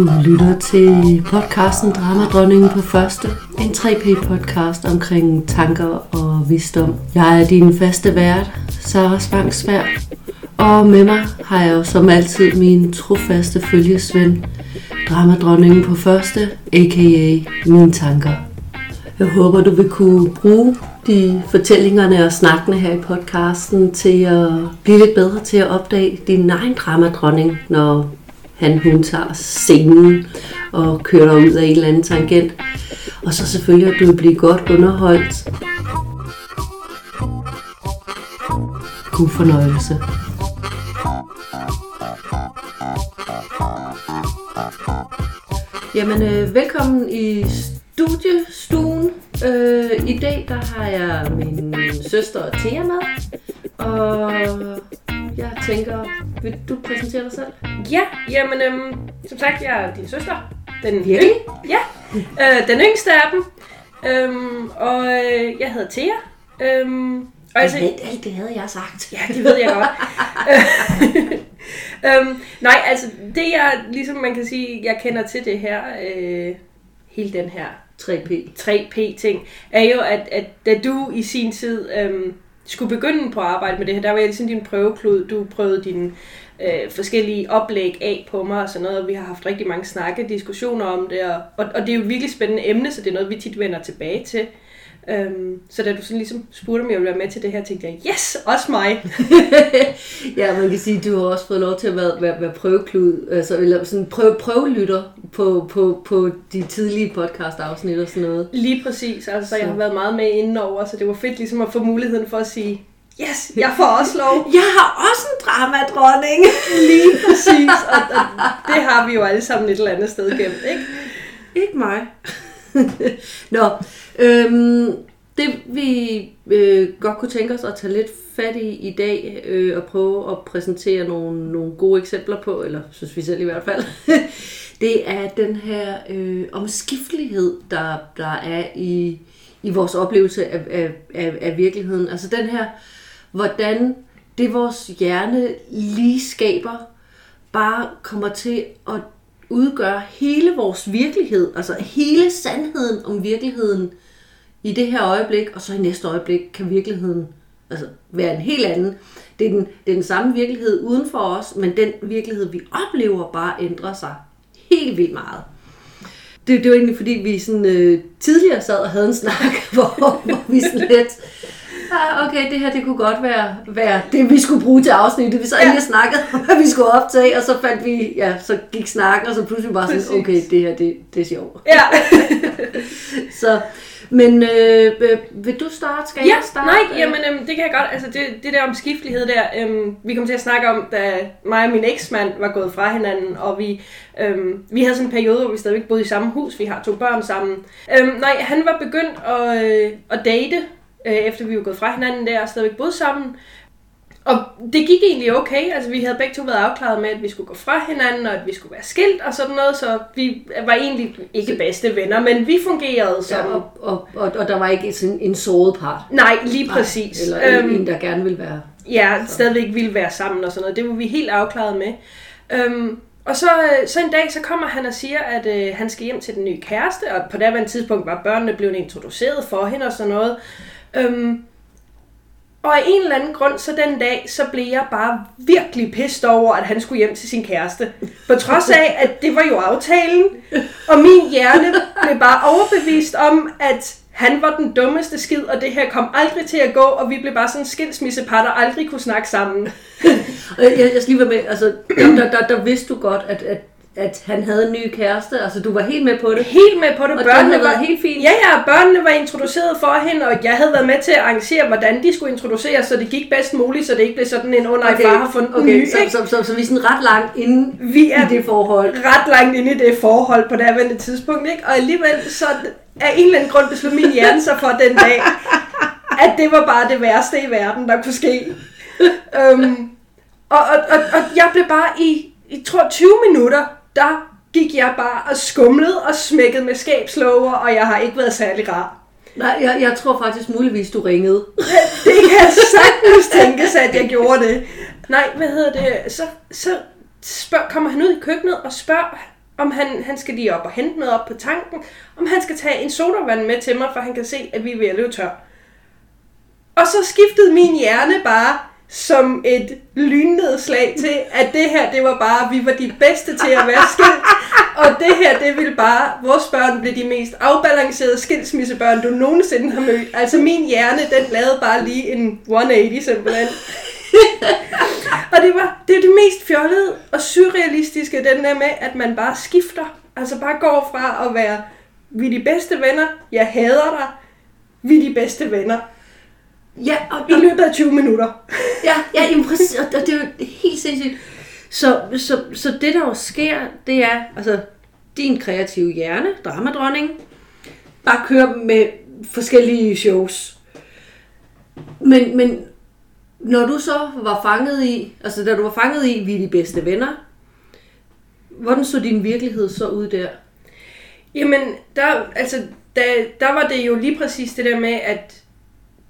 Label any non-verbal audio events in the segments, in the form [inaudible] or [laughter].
Du lytter til podcasten Dramadronningen på første. En 3P-podcast omkring tanker og visdom. Jeg er din faste vært, Sara Spangsvær. Og med mig har jeg jo som altid min trofaste følgesvend, Dramadronningen på første, a.k.a. mine tanker. Jeg håber, du vil kunne bruge de fortællingerne og snakkene her i podcasten til at blive lidt bedre til at opdage din egen dramadronning, når han hun tager scenen og kører ud af en eller anden tangent. Og så selvfølgelig, at du vil blive godt underholdt. God fornøjelse. Jamen, øh, velkommen i studiestuen. Øh, I dag der har jeg min søster Thea med. Og jeg tænker, vil du præsentere dig selv? Ja, jamen, øhm, som sagt, jeg er din søster. Den Virkelig? yng- ja, øh, den yngste af dem. Øhm, og øh, jeg hedder Thea. Øhm, og altså, Alt, alt det havde jeg sagt. ja, det ved jeg godt. [laughs] øhm, nej, altså, det jeg, ligesom man kan sige, jeg kender til det her, øh, hele den her 3P. 3P-ting, er jo, at, at da du i sin tid øhm, skulle begynde på at arbejde med det her, der var jeg ligesom din prøveklud. Du prøvede dine øh, forskellige oplæg af på mig og sådan noget, og vi har haft rigtig mange snakke, diskussioner om det, og, og, og det er jo et virkelig spændende emne, så det er noget, vi tit vender tilbage til. Øhm, så da du sådan ligesom spurgte, om jeg ville være med til det her, tænkte jeg, yes, også mig. [laughs] ja, man kan sige, du har også fået lov til at være, være, være prøveklud, altså, eller sådan prøve, prøvelytter på, på, på de tidlige podcast-afsnit og sådan noget. Lige præcis, altså jeg Så. har været meget med indenover, så det var fedt ligesom at få muligheden for at sige, yes, jeg får også lov. [laughs] Jeg har også en dramadronning! [laughs] Lige præcis, og, og det har vi jo alle sammen et eller andet sted gemt, ikke? Ikke mig. Nå, øhm, det vi øh, godt kunne tænke os at tage lidt fat i i dag, øh, og prøve at præsentere nogle, nogle gode eksempler på, eller synes vi selv i hvert fald, [laughs] det er den her øh, omskiftelighed, der, der er i, i vores oplevelse af, af, af, af virkeligheden. Altså den her, hvordan det vores hjerne lige skaber, bare kommer til at udgøre hele vores virkelighed, altså hele sandheden om virkeligheden i det her øjeblik, og så i næste øjeblik kan virkeligheden altså, være en helt anden. Det er, den, det er den samme virkelighed uden for os, men den virkelighed, vi oplever, bare ændrer sig helt vildt meget. Det, det var egentlig fordi, vi sådan, øh, tidligere sad og havde en snak, [laughs] hvor, hvor vi sådan lidt, ah, okay, det her det kunne godt være, være det, vi skulle bruge til afsnittet. Vi så Ja. snakkede om, hvad vi skulle optage, og så fandt vi, ja, så gik snakken, og så pludselig bare sådan, Præcis. okay, det her, det, det er sjovt. Ja, [laughs] Så, men øh, øh, vil du starte? Skal ja jeg starte? nej, jamen øhm, det kan jeg godt. Altså det, det der omskiftelighed der, øhm, vi kom til at snakke om, da mig og min eksmand var gået fra hinanden, og vi, øhm, vi havde sådan en periode, hvor vi stadigvæk boede i samme hus, vi har to børn sammen. Øhm, nej, han var begyndt at, øh, at date, øh, efter vi var gået fra hinanden der, og stadigvæk boede sammen. Og det gik egentlig okay. Altså, vi havde begge to været afklaret med, at vi skulle gå fra hinanden, og at vi skulle være skilt og sådan noget, så vi var egentlig ikke bedste venner, men vi fungerede som... Ja, og, og, og, og der var ikke sådan en såret part. Nej, lige præcis. Nej, eller øhm, en, der gerne vil være. ja, stadigvæk ville være sammen og sådan noget. Det var vi helt afklaret med. Øhm, og så, øh, så en dag, så kommer han og siger, at øh, han skal hjem til den nye kæreste, og på det tidspunkt var børnene blevet introduceret for hende og sådan noget. Øhm, og af en eller anden grund, så den dag, så blev jeg bare virkelig pissed over, at han skulle hjem til sin kæreste. På trods af, at det var jo aftalen, og min hjerne blev bare overbevist om, at han var den dummeste skid, og det her kom aldrig til at gå, og vi blev bare sådan skilsmissepar, der aldrig kunne snakke sammen. [laughs] Jeg, jeg skal lige være med, altså, der, [clears throat] der, der, der vidste du godt, at, at, at han havde en ny kæreste, altså du var helt med på det. Helt med på det. Og børnene var helt fint. Ja, ja, børnene var introduceret for hende, og jeg havde været med til at arrangere, hvordan de skulle introduceres, så det gik bedst muligt, så det ikke blev sådan en, oh nej, far har fundet okay, ny, så, ikke? så, så, så, vi er sådan ret langt inde Vi er i det forhold. ret langt inde i det forhold på det her tidspunkt, ikke? Og alligevel så af en eller anden grund besluttede min hjerne sig for den dag, [laughs] at det var bare det værste i verden, der kunne ske. Um, og, og, og, og jeg blev bare i, i tror 20 minutter, der gik jeg bare og skumlede og smækkede med skabslåger, og jeg har ikke været særlig rar. Nej, jeg, jeg tror faktisk muligvis, du ringede. [laughs] Det kan sagtens tænkes, at jeg gjorde det. Nej, hvad hedder det? Så, så spørg, kommer han ud i køkkenet og spørger, om han, han skal lige op og hente noget op på tanken, om han skal tage en sodavand med til mig, for han kan se, at vi er ved at løbe tør. Og så skiftede min hjerne bare som et lynnedslag til, at det her, det var bare, vi var de bedste til at være skilt. [laughs] Og det her, det ville bare, vores børn blev de mest afbalancerede skilsmissebørn, du nogensinde har mødt. Altså min hjerne, den lavede bare lige en 180 simpelthen. [laughs] og det var det, er det mest fjollede og surrealistiske, den der med, at man bare skifter. Altså bare går fra at være, vi er de bedste venner, jeg hader dig, vi er de bedste venner. Ja, og, I løbet af 20 minutter. ja, ja jamen, præcis, og det er jo helt sindssygt. Så, så, så det, der jo sker, det er, altså, din kreative hjerne, dramadronning, bare kører med forskellige shows. Men, men når du så var fanget i, altså da du var fanget i, vi er de bedste venner, hvordan så din virkelighed så ud der? Jamen, der, altså, der, der var det jo lige præcis det der med, at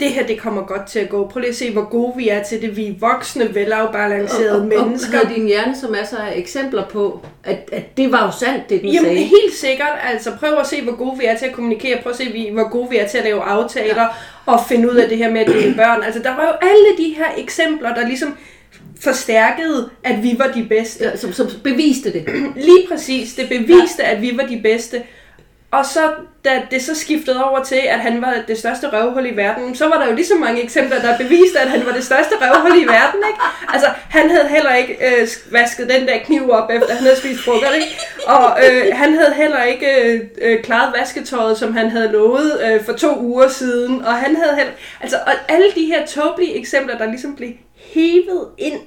det her, det kommer godt til at gå. Prøv lige at se, hvor gode vi er til det. Vi er voksne, velafbalancerede og, og, mennesker. Og din hjerne så masser af eksempler på, at, at det var jo sandt, det den Jamen, sagde? helt sikkert. Altså, prøv at se, hvor gode vi er til at kommunikere. Prøv at se, vi- hvor gode vi er til at lave aftaler. Ja. Og finde ud af det her med at dele [clears throat] børn. Altså, der var jo alle de her eksempler, der ligesom forstærkede, at vi var de bedste. Ja, som, som beviste det. [clears throat] Lige præcis. Det beviste, ja. at vi var de bedste. Og så, da det så skiftede over til, at han var det største røvhul i verden, så var der jo lige så mange eksempler, der beviste, at han var det største røvhul i verden, ikke? Altså, han havde heller ikke øh, vasket den der kniv op, efter han havde spist frokost, ikke? Og øh, han havde heller ikke øh, øh, klaret vasketøjet, som han havde lovet øh, for to uger siden. Og han havde heller... Altså, og alle de her tåbelige eksempler, der ligesom blev hevet ind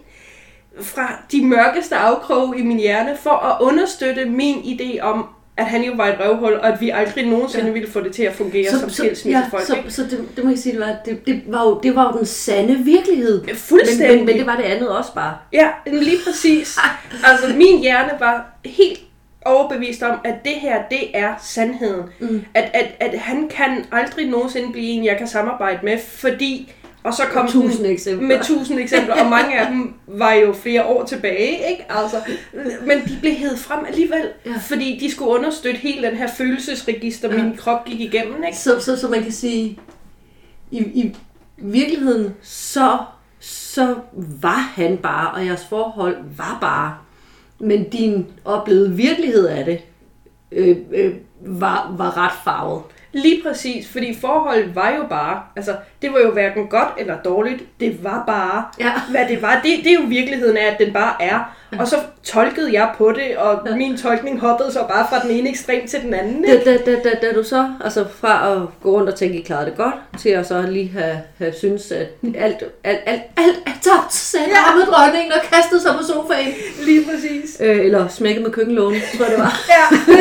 fra de mørkeste afkroge i min hjerne, for at understøtte min idé om, at han jo var et røvhul, og at vi aldrig nogensinde ja. Ja. ville få det til at fungere så, som ja, skilsmissefolk. så, ikke? så det, det må jeg sige, det var, det, det, var jo, det var jo den sande virkelighed. Ja, fuldstændig. Men, men, men det var det andet også bare. Ja, lige præcis. [laughs] altså, min hjerne var helt overbevist om, at det her, det er sandheden. Mm. At, at, at han kan aldrig nogensinde blive en, jeg kan samarbejde med, fordi... Og så kom Tusind den eksempler. med tusind eksempler, og mange af dem var jo flere år tilbage, ikke? Altså, men de blev hævet frem alligevel, Ja. fordi de skulle understøtte hele den her følelsesregister, ja. min krop gik igennem, ikke? Så, så, så man kan sige, i, i virkeligheden, så, så var han bare, og jeres forhold var bare. Men din oplevede virkelighed af det, øh, øh, var, var ret farvet. Lige præcis, fordi forholdet var jo bare, altså det var jo hverken godt eller dårligt, det var bare, Ja. hvad det var. Det, det er jo virkeligheden af, at den bare er. Og så tolkede jeg på det, og Ja. min tolkning hoppede så bare fra den ene ekstrem til den anden. Ikke? Da, da, da, da, da du så, altså fra at gå rundt og tænke, I klarede det godt, til at så lige have, have synes, at alt, alt, alt, alt er tabt, sagde Ja. med dronningen og kastede sig på sofaen. Lige præcis. Øh, eller smækket med køkkenlågen, tror jeg det var. [laughs] Ja,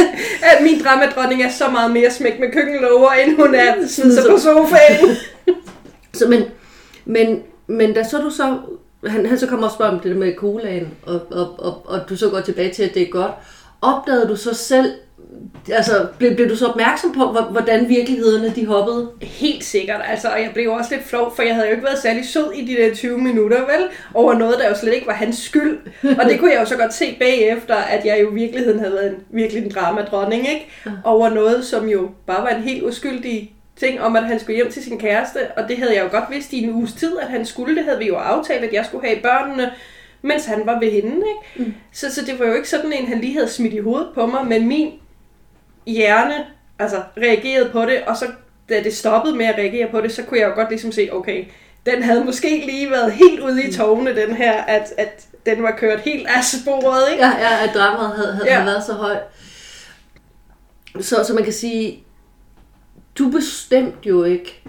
at min dramadronning er så meget mere smæk med køkkenlover, end hun er smid sig på sofaen. [laughs] Så, men, men, men da så du så, han, han så kommer og spørger om det der med colaen, og, og, og, og du så går tilbage til, at det er godt, opdagede du så selv, altså blev, blev du så opmærksom på, hvor- hvordan virkelighederne de hoppede? Helt sikkert, altså, og jeg blev også lidt flov, for jeg havde jo ikke været særlig sød i de der 20 minutter, vel? Over noget, der jo slet ikke var hans skyld. Og det kunne jeg jo så godt se bagefter, at jeg jo i virkeligheden havde været en, virkelig en dramadronning, ikke? Over noget, som jo bare var en helt uskyldig ting om, at han skulle hjem til sin kæreste, og det havde jeg jo godt vidst i en uges tid, at han skulle. Det havde vi jo aftalt, at jeg skulle have børnene, mens han var ved hende, ikke? Mm. Så, så det var jo ikke sådan en, han lige havde smidt i hovedet på mig, men min hjerne altså, reagerede på det, og så da det stoppede med at reagere på det, så kunne jeg jo godt ligesom se, okay, den havde måske lige været helt ude i tårne, den her, at, at den var kørt helt af sporet, ikke? Ja, ja at dramaet havde, havde, Ja. været så højt. Så, så man kan sige, du bestemte jo ikke,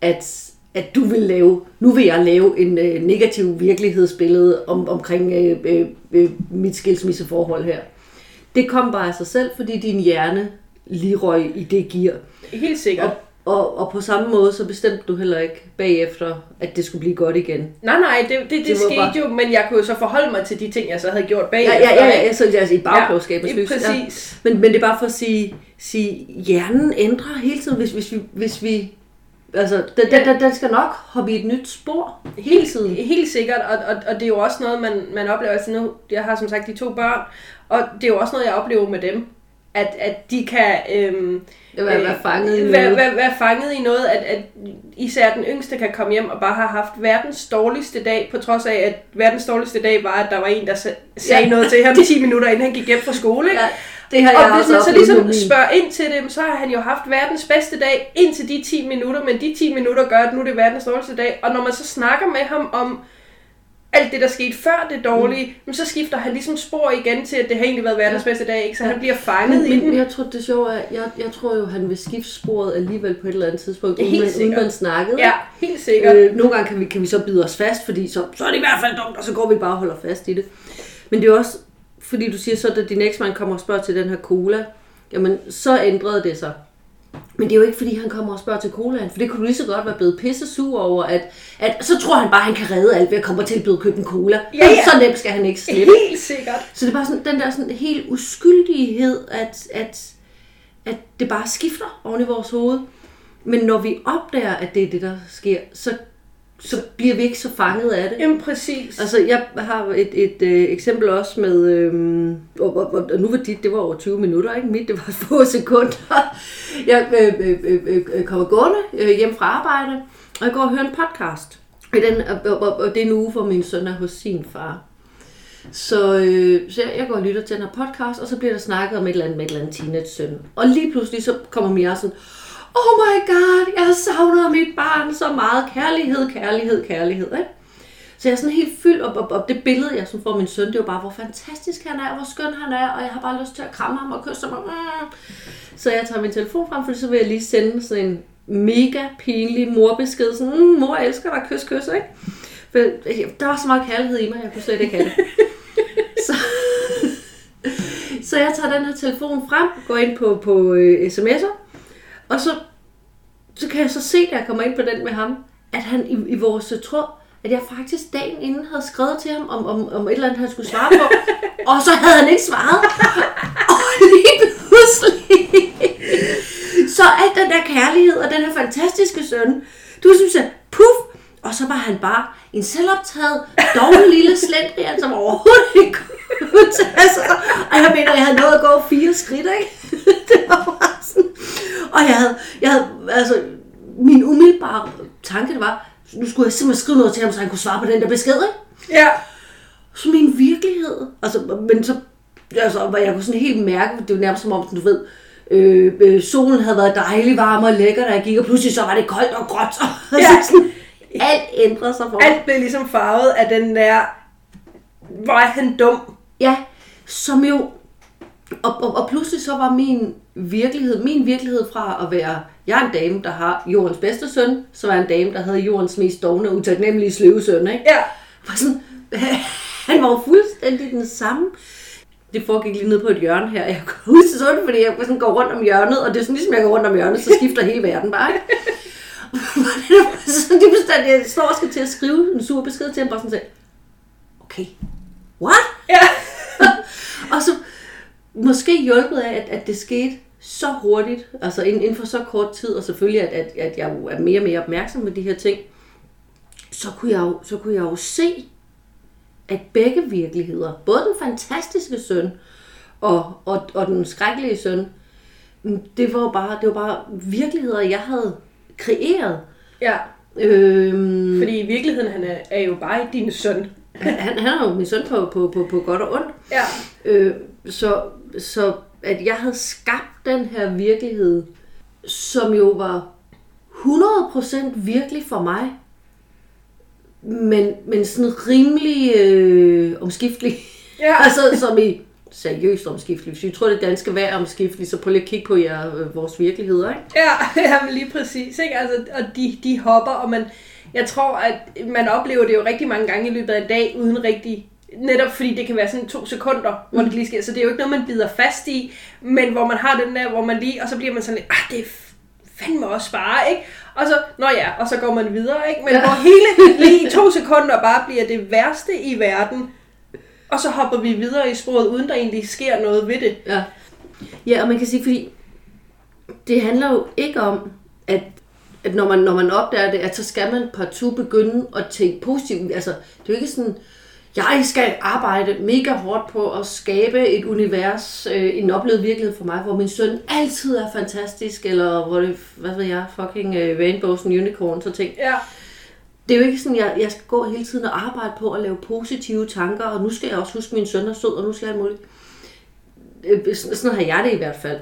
at, at du vil lave, nu vil jeg lave en øh, negativ virkelighedsbillede om, omkring øh, øh, øh, mit skilsmisseforhold her. Det kom bare af sig selv, fordi din hjerne lige røg i det gear. Helt sikkert. Og, og, og på samme måde, så bestemte du heller ikke bagefter, at det skulle blive godt igen. Nej, nej, det, det, det, Det skete bare- jo, men jeg kunne jo så forholde mig til de ting, jeg så havde gjort Ja, bagefter. ja, ja, ja ikke? så altså i bagklogskabens ja, lys. Ja. præcis. Men, men det er bare for at sige, sige hjernen ændrer hele tiden, hvis, hvis, vi, hvis, vi, Altså, den, den, den, den skal nok hoppe i et nyt spor hele tiden. Helt sikkert, og, og, og det er jo også noget, man, man oplever. Altså nu, jeg har som sagt de to børn, og det er jo også noget, jeg oplever med dem. At, at de kan øhm, at være fanget i være, noget. være, være fanget i noget, at, at især den yngste kan komme hjem og bare have haft verdens dårligste dag, på trods af, at verdens dårligste dag var, at der var en, der sa- sagde Ja. noget til ham [laughs] 10 minutter, inden han gik hjem fra skole. Ikke? Ja, det har jeg Og hvis man så ligesom spørger ind til dem, så har han jo haft verdens bedste dag indtil de 10 minutter, men de 10 minutter gør, at nu er det verdens dårligste dag. Og når man så snakker med ham om alt det, der skete før det dårlige, mm. så skifter han ligesom spor igen til, at det har egentlig været verdens bedste dag, ikke? så han bliver fanget i Men, den. men jeg tror, det sjove er, jeg, jeg tror jo, han vil skifte sporet alligevel på et eller andet tidspunkt, Ja, uden, uden man snakkede. Ja, helt sikkert. Øh, nogle gange kan vi, kan vi så bide os fast, fordi så, så er det i hvert fald dumt, og så går vi bare og holder fast i det. Men det er også, fordi du siger så, da din eksmand kommer og spørger til den her cola, jamen så ændrede det sig. Men det er jo ikke, fordi han kommer og spørger til colaen, for det kunne du lige så godt være blevet pisse sur over, at, at så tror han bare, at han kan redde alt ved at komme og tilbyde at købe en cola. Ja, ja. Så nemt skal han ikke slippe. Helt sikkert. Så det er bare sådan, den der sådan helt uskyldighed, at, at, at det bare skifter oven i vores hoved. Men når vi opdager, at det er det, der sker, så, så bliver vi ikke så fanget af det. Jamen præcis. Altså, jeg har et, et øh, eksempel også med, øhm, og, og, og, og nu var dit, det var over 20 minutter, ikke? Mit, det var [laughs] få sekunder. Jeg øh, øh, øh, øh, kommer gående øh, hjem fra arbejde, og jeg går og hører en podcast. Og, den, og, og, og det er en uge, hvor min søn er hos sin far. Så, øh, så jeg, jeg går og lytter til den her podcast, og så bliver der snakket om et eller andet med et eller andet teenage-søn. Og lige pludselig så kommer Mia sådan, oh my god, jeg savner mit barn så meget. Kærlighed, kærlighed, kærlighed. Ikke? Så jeg er sådan helt fyldt op, op, op det billede, jeg sådan får min søn, det er jo bare, hvor fantastisk han er, hvor skøn han er, og jeg har bare lyst til at kramme ham og kysse ham. Og, mm. Så jeg tager min telefon frem, for så vil jeg lige sende sådan en mega pinlig morbesked, sådan, mm, mor elsker dig, kys, kys, ikke? For der var så meget kærlighed i mig, jeg kunne slet ikke have det. [laughs] Så, [laughs] så jeg tager den her telefon frem, går ind på, på øh, sms'er, og så, så kan jeg så se, da jeg kommer ind på den med ham, at han i, i vores tråd, at jeg faktisk dagen inden havde skrevet til ham om, om, om et eller andet, han skulle svare på, og så havde han ikke svaret. Og lige pludselig, så alt den der kærlighed og den her fantastiske søn, du synes, at puff, og så var han bare en selvoptaget, dårlig lille slendrian, som overhovedet ikke kunne sig. [laughs] Og jeg mener, jeg havde nået at gå fire skridt, ikke? [laughs] Det var bare sådan. Og jeg havde, jeg havde, altså, min umiddelbare tanke det var, nu skulle jeg simpelthen skrive noget til ham, så han kunne svare på den der besked, ikke? Ja. Så min virkelighed, altså, men så, altså, jeg kunne sådan helt mærke, det var nærmest som om, du ved, øh, øh, solen havde været dejlig varm og lækker, da jeg gik, og pludselig så var det koldt og gråt, og [laughs] Ja. ja. sådan, alt ændrede sig for mig. Alt blev ligesom farvet af den der, er han dum. Ja, som jo... Og, og, og pludselig så var min virkelighed, min virkelighed fra at være, jeg er en dame, der har jordens bedste søn, så var jeg en dame, der havde jordens mest dogne og utaknemmelige sløve søn, ikke? Ja. Var sådan, [laughs] han var jo fuldstændig den samme. Det foregik lige nede på et hjørne her. Jeg kan huske sådan, fordi jeg sådan går rundt om hjørnet, og det er sådan ligesom jeg går rundt om hjørnet, så skifter hele verden bare, ikke? så [laughs] det bestandt, jeg står og skal til at skrive en sur besked til ham, bare sådan sagde, okay, what? Ja. Og så måske hjulpet af, at, at det skete så hurtigt, altså inden, for så kort tid, og selvfølgelig, at, at, at jeg jo er mere og mere opmærksom på de her ting, så kunne jeg jo, så kunne jeg jo se, at begge virkeligheder, både den fantastiske søn og, og, og den skrækkelige søn, det var bare, det var bare virkeligheder, jeg havde kreeret. Ja. Øhm, Fordi i virkeligheden, han er, er jo bare din søn. Han, han er jo min søn på, på, på, på godt og ondt. Ja. Øh, så, så at jeg havde skabt den her virkelighed, som jo var 100% virkelig for mig, men, men sådan rimelig øh, omskiftelig. Ja. [laughs] altså som i seriøst omskiftelig. Hvis I tror, det danske vejr er omskifteligt, så prøv lige at kigge på jer, øh, vores virkeligheder. Ikke? Ja, [laughs] ja men lige præcis. Ikke? Altså, og de, de hopper, og man, jeg tror, at man oplever det jo rigtig mange gange i løbet af en dag, uden rigtig Netop fordi det kan være sådan to sekunder, hvor det lige sker. Så det er jo ikke noget, man bider fast i, men hvor man har den der, hvor man lige, og så bliver man sådan lidt, ah, det er fandme også bare, ikke? Og så, nå ja, og så går man videre, ikke? Men ja. hvor hele lige i to sekunder bare bliver det værste i verden, og så hopper vi videre i sporet, uden der egentlig sker noget ved det. Ja. ja, og man kan sige, fordi det handler jo ikke om, at når man, når man opdager det, at så skal man partout begynde at tænke positivt. Altså, det er jo ikke sådan, jeg skal arbejde mega hårdt på at skabe et univers, øh, en oplevet virkelighed for mig, hvor min søn altid er fantastisk, eller hvor det, hvad ved jeg, fucking øh, rainbows and unicorns og ting. Ja. Det er jo ikke sådan, jeg, jeg skal gå hele tiden og arbejde på at lave positive tanker, og nu skal jeg også huske, at min søn er sød, og nu skal jeg muligt. Øh, sådan, sådan har jeg det i hvert fald.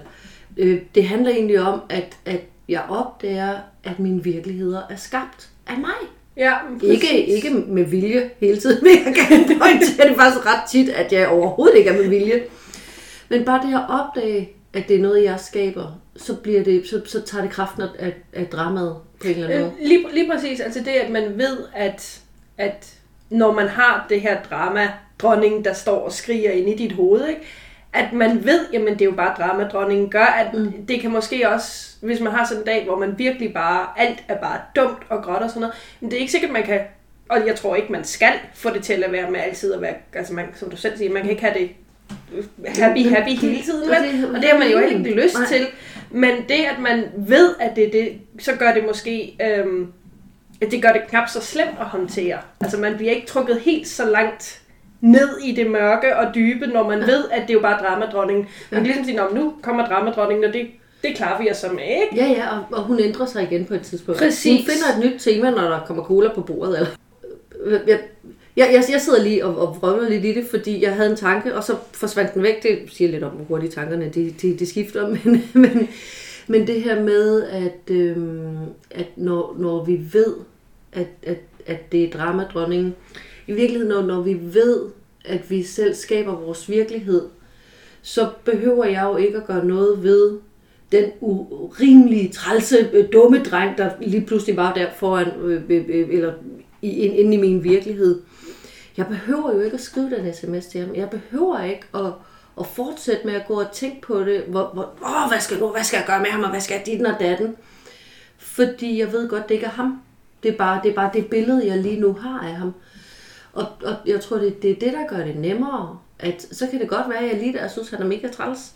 Øh, det handler egentlig om, at, at jeg opdager, at mine virkeligheder er skabt af mig. Ja, Ikke, ikke med vilje hele tiden, men jeg kan pointere det faktisk ret tit, at jeg overhovedet ikke er med vilje. Men bare det at opdage, at det er noget, jeg skaber, så, bliver det, så, så tager det kraften af, af, dramaet på en eller anden måde. Øh, lige, lige præcis, altså det, at man ved, at, at når man har det her drama, dronningen, der står og skriger ind i dit hoved, ikke? At man ved, jamen det er jo bare drama, dronningen gør, at mm. det kan måske også, hvis man har sådan en dag, hvor man virkelig bare, alt er bare dumt og gråt og sådan noget, men det er ikke sikkert, man kan, og jeg tror ikke, man skal få det til at være med altid at være, altså man, som du selv siger, man kan ikke have det happy, happy hele tiden, vel? og det har man jo heller ikke lyst Nej. til. Men det, at man ved, at det er det, så gør det måske, øhm, det gør det knap så slemt at håndtere. Altså man bliver ikke trukket helt så langt ned i det mørke og dybe, når man ved, at det er jo bare dramadronningen. Man kan ligesom sige, "Nå, men nu kommer dramadronningen, og det, det klarer vi os med, ikke? Ja, ja, og, og hun ændrer sig igen på et tidspunkt. Præcis. Hun finder et nyt tema, når der kommer cola på bordet. Eller... Jeg, jeg, jeg, jeg sidder lige og, og vrøvler lidt i det, fordi jeg havde en tanke, og så forsvandt den væk. Det siger lidt om, hvor hurtigt tankerne de, de, de skifter. [laughs] Men, men, men det her med, at, øhm, at når, når vi ved, at, at, at det er dramadronningen, i virkeligheden, når, når vi ved, at vi selv skaber vores virkelighed, så behøver jeg jo ikke at gøre noget ved den urimelige, trælse, øh, dumme dreng, der lige pludselig var der foran, øh, øh, eller inde i min virkelighed. Jeg behøver jo ikke at skrive den sms til ham. Jeg behøver ikke at, at fortsætte med at gå og tænke på det. Hvor, hvor, Åh, hvad skal, jeg nu, hvad skal jeg gøre med ham, og hvad skal jeg dit og datten? Fordi jeg ved godt, det ikke er ham. Det er bare det, er bare det billede, jeg lige nu har af ham. Og, og jeg tror, det, det er det, der gør det nemmere. At, så kan det godt være, at jeg lige der synes, han er mega træls.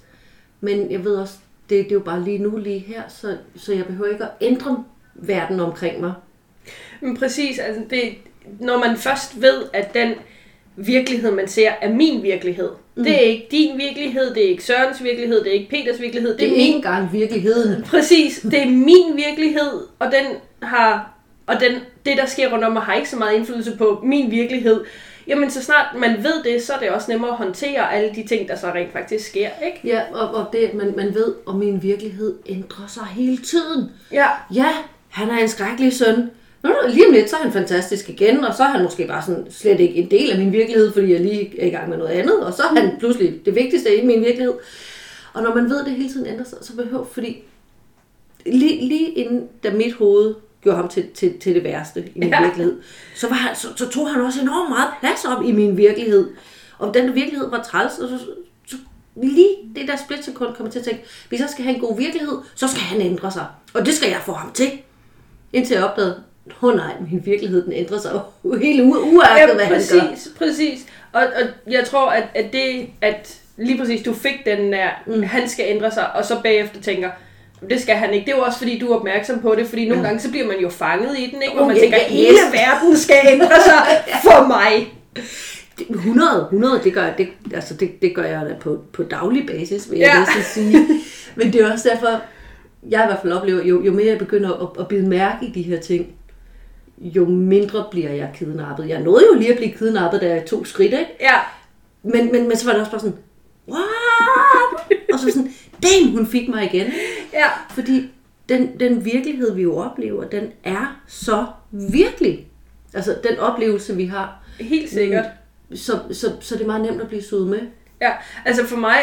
Men jeg ved også, det, det er jo bare lige nu, lige her. Så, så jeg behøver ikke at ændre verden omkring mig. Men præcis, altså det, når man først ved, at den virkelighed, man ser, er min virkelighed. Mm. Det er ikke din virkelighed, det er ikke Sørens virkelighed, det er ikke Peters virkelighed, det, Det er min ikke engang virkeligheden. Præcis, det er min virkelighed, og den har og den, det, der sker rundt om mig, har ikke så meget indflydelse på min virkelighed. Jamen, så snart man ved det, så er det også nemmere at håndtere alle de ting, der så rent faktisk sker, ikke? Ja, og, og det, at man, man ved, at min virkelighed ændrer sig hele tiden. Ja, Ja, han er en skrækkelig søn. Der- lige om lidt, så er han fantastisk igen, og så er han måske bare sådan slet ikke en del af min virkelighed, fordi jeg lige er i gang med noget andet, og så er han pludselig det vigtigste i min virkelighed. Og når man ved, at det hele tiden ændrer sig, så behøver, fordi lige, lige inden, da mit hoved gjorde ham til, til, til det værste i min Ja. virkelighed, så, var han, så, så tog han også enormt meget plads op i min virkelighed. Og den virkelighed var træls, og så, så lige det der splitsekund kom jeg til at tænke, hvis jeg skal have en god virkelighed, så skal han ændre sig. Og det skal jeg få ham til. Indtil jeg opdagede, åh oh nej, min virkelighed den ændrer sig jo [laughs] helt u- uagtet, ja hvad han præcis, gør. præcis. Og, og jeg tror, at, at det, at lige præcis du fik den der, mm. han skal ændre sig, og så bagefter tænker, det skal han ikke. Det er jo også fordi, du er opmærksom på det, fordi nogle gange så bliver man jo fanget i den, ikke? Hvor man Okay, tænker, ja, hele yes. verden skal ændre sig [laughs] for mig. Det- 100, 100, det gør, jeg- det, altså det, det gør jeg da på, på daglig basis, vil jeg Ja. ja. sige. [laughs] Men det er også derfor, jeg i hvert fald oplever, jo, jo mere jeg begynder at, at bide mærke i de her ting, jo mindre bliver jeg kidnappet. Jeg nåede jo lige at blive kidnappet, da jeg tog skridt, ikke? Ja, Men, men, men så var det også bare sådan, what? Og så sådan, damn, hun fik mig igen. ja. Fordi den, den virkelighed, vi jo oplever, den er så virkelig. Altså den oplevelse, vi har. Helt sikkert. Så, så, så det er meget nemt at blive suget med. Ja, altså for mig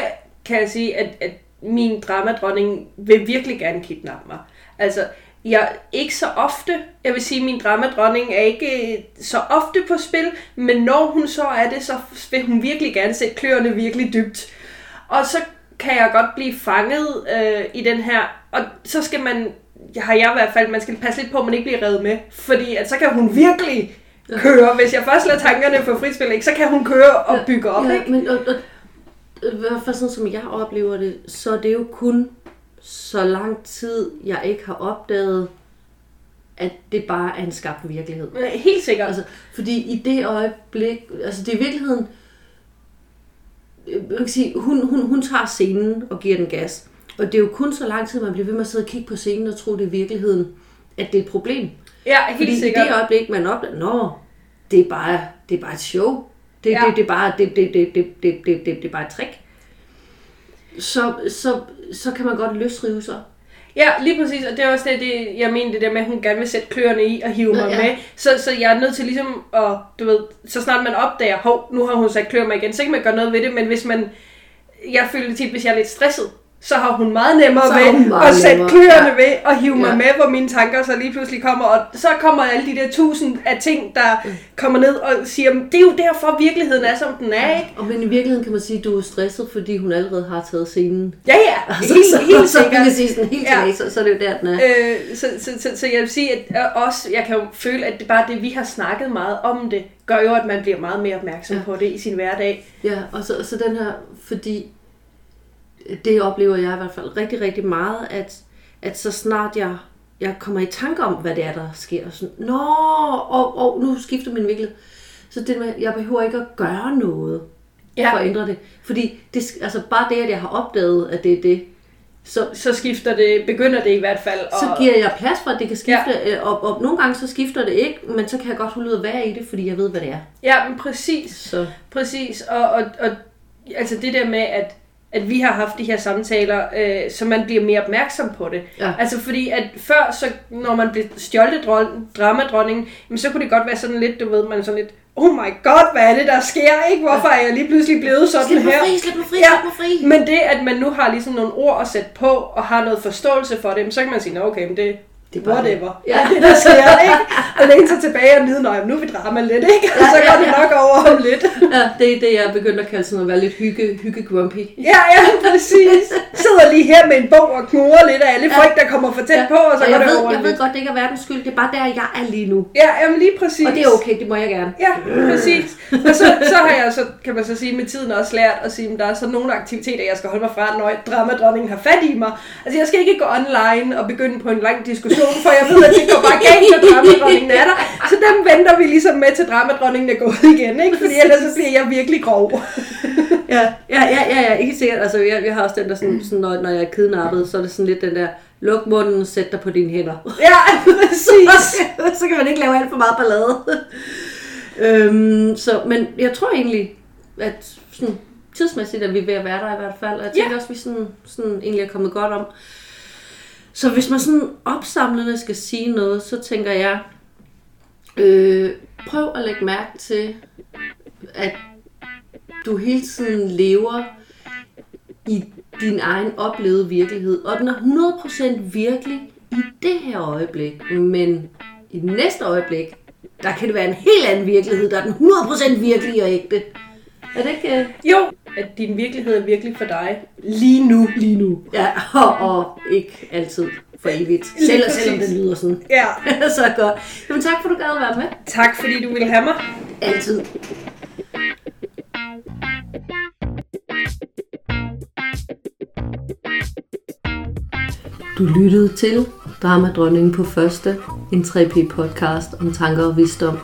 kan jeg sige, at, at min dramadronning vil virkelig gerne kidnappe mig. Altså, jeg ikke så ofte, jeg vil sige, at min dramadronning er ikke øh, så ofte på spil, men når hun så er det, så vil hun virkelig gerne sætte kløerne virkelig dybt. Og så kan jeg godt blive fanget øh, i den her, og så skal man, har jeg i hvert fald, man skal passe lidt på, at man ikke bliver revet med, fordi at så kan hun virkelig køre, hvis jeg først lader tankerne få frispil, ikke, så kan hun køre og bygge op, ja, ikke? Men, og, og, i hvert fald sådan som jeg oplever det, så er det jo kun så lang tid, jeg ikke har opdaget, at det bare er en skabt virkelighed. Helt sikkert. Altså, fordi i det øjeblik, altså det er i virkeligheden, øh, man kan sige, hun, hun, hun tager scenen og giver den gas. Og det er jo kun så lang tid, man bliver ved med at sidde og kigge på scenen og tro, det er virkeligheden, at det er et problem. Ja, helt Fordi sikkert. i det øjeblik, man opdager, nå, det er bare, det er bare et show. Det, ja. det, det, er bare, det, det, det, det, det, det, det, det er bare et trick. Så, så, så kan man godt løsrive sig. Ja, lige præcis, og det er også det, det jeg mener, det der med, at hun gerne vil sætte kløerne i og hive Nå, mig ja. med. Så, så jeg er nødt til ligesom at, du ved, så snart man opdager, hov, nu har hun sat klør mig igen, så kan man gøre noget ved det, men hvis man, jeg føler tit, hvis jeg er lidt stresset, så har hun meget nemmere Så ved meget at sætte nemmere, kløerne ja. ved og hive mig Ja. med, hvor mine tanker så lige pludselig kommer, og så kommer alle de der tusind af ting, der Mm. kommer ned og siger, det er jo derfor, virkeligheden er, som den er, ikke? Og men i virkeligheden kan man sige, at du er stresset, fordi hun allerede har taget scenen. Ja, ja, Altså, helt, så, helt så, så, sikkert. kan sige sådan helt Ja. tilbage, så, så er det jo der, den er. Øh, så, så, så, så jeg vil sige, at øh, også, jeg kan jo føle, at det bare det, vi har snakket meget om det, gør jo, at man bliver meget mere opmærksom ja. Ja. på det i sin hverdag. Ja, og så, og så den her, fordi det oplever jeg i hvert fald rigtig, rigtig meget, at, at så snart jeg, jeg kommer i tanke om, hvad det er, der sker, og sådan, nå, og, og nu skifter min virkelighed. Så det med, jeg behøver ikke at gøre noget Ja. for at ændre det. Fordi det, altså bare det, at jeg har opdaget, at det er det, så, Så skifter det, begynder det i hvert fald. Og, så giver jeg plads for, at det kan skifte, ja. og, og nogle gange så skifter det ikke, men så kan jeg godt holde ud at være i det, fordi jeg ved, hvad det er. Ja, men præcis. Så Præcis. Og, og, og altså det der med, at at vi har haft de her samtaler, øh, så man bliver mere opmærksom på det. Ja. Altså fordi, at før, så, når man blev stjålet dramadronningen, jamen, så kunne det godt være sådan lidt, du ved, man sådan lidt, oh my god, hvad er det, der sker, ikke? Hvorfor er jeg lige pludselig blevet sådan slip her? fri, slip mig fri, Ja. slip mig fri. Men det, at man nu har ligesom nogle ord at sætte på, og har noget forståelse for dem, så kan man sige, nå okay, men det, Det det er bare whatever. det. Ja. [laughs] Ja. det, der sker, ikke? Og læne sig tilbage og nyde, nej, nu er vi drama lidt, ikke? Og så Ja, går ja, det ja. nok over om lidt. [laughs] Ja, det er det, jeg er begyndt at kalde sådan at være lidt hygge, hygge grumpy. Ja, ja, præcis. Sidder lige her med en bog og knurrer lidt af alle Ja. folk, der kommer for tæt på, og så og går jeg det ved, over jeg ved lidt. godt, det ikke er verdens skyld. Det er bare der, jeg er lige nu. Ja, jamen lige præcis. Og det er okay, det må jeg gerne. Ja, præcis. Og så, så har jeg så, kan man så sige, med tiden også lært at sige, at der er så nogle aktiviteter, jeg skal holde mig fra, når dramadronningen har fat i mig. Altså, jeg skal ikke gå online og begynde på en lang diskussion, for jeg ved, at det går bare galt, når dramadronningen er der. Så dem venter vi ligesom med, til dramadronningen er gået igen, ikke? Fordi ellers så bliver jeg virkelig grov. [laughs] Ja, ja, ja, ja, ja ikke sikkert. Altså, jeg, jeg har også den der, sådan, sådan, når, når jeg er kidnappet, så er det sådan lidt den der, luk munden, sæt dig på dine hænder. [laughs] Ja, præcis. [laughs] så kan man ikke lave alt for meget ballade. øhm, så, men jeg tror egentlig, at sådan, tidsmæssigt er vi ved at være der i hvert fald. Og jeg tænker Ja. også, at vi sådan, sådan egentlig er kommet godt om. Så hvis man sådan opsamlende skal sige noget, så tænker jeg, øh, prøv at lægge mærke til, at du hele tiden lever i din egen oplevede virkelighed. Og den er 100% virkelig i det her øjeblik. Men i det næste øjeblik, der kan det være en helt anden virkelighed, der er den 100% virkelig og ægte. Er det ikke... Øh? Jo, at din virkelighed er virkelig for dig lige nu. Lige nu. Ja, [laughs] og, og ikke altid for evigt. Selv, selvom det lyder sådan. Ja, [laughs] så godt. Jamen tak for, du gad at være med. tak fordi du ville have mig. Altid. Du lyttede til Dramadronningen på første, en 3P podcast om tanker og visdom.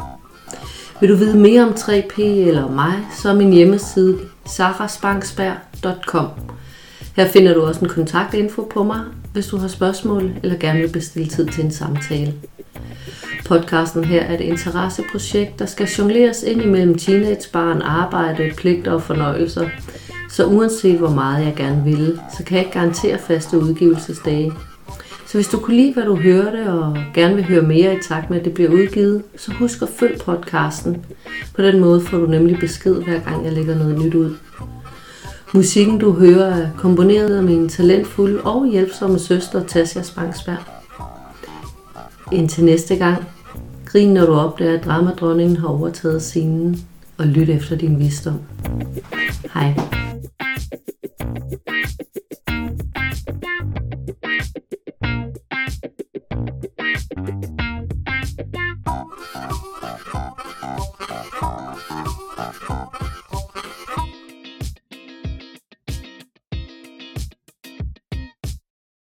Vil du vide mere om 3P eller mig, så er min hjemmeside sarasbanksberg.com. Her finder du også en kontaktinfo på mig, hvis du har spørgsmål eller gerne vil bestille tid til en samtale. Podcasten her er et interesseprojekt, der skal jongleres ind imellem teenagebarn, arbejde, pligter og fornøjelser. Så uanset hvor meget jeg gerne vil, så kan jeg ikke garantere faste udgivelsesdage. Så hvis du kunne lide, hvad du hørte, og gerne vil høre mere i takt med, at det bliver udgivet, så husk at følg podcasten. På den måde får du nemlig besked, hver gang jeg lægger noget nyt ud. Musikken, du hører, er komponeret af min talentfulde og hjælpsomme søster, Tasja Spangsberg. Indtil næste gang, grin når du opdager, at dramadronningen har overtaget scenen, og lyt efter din visdom. Hej.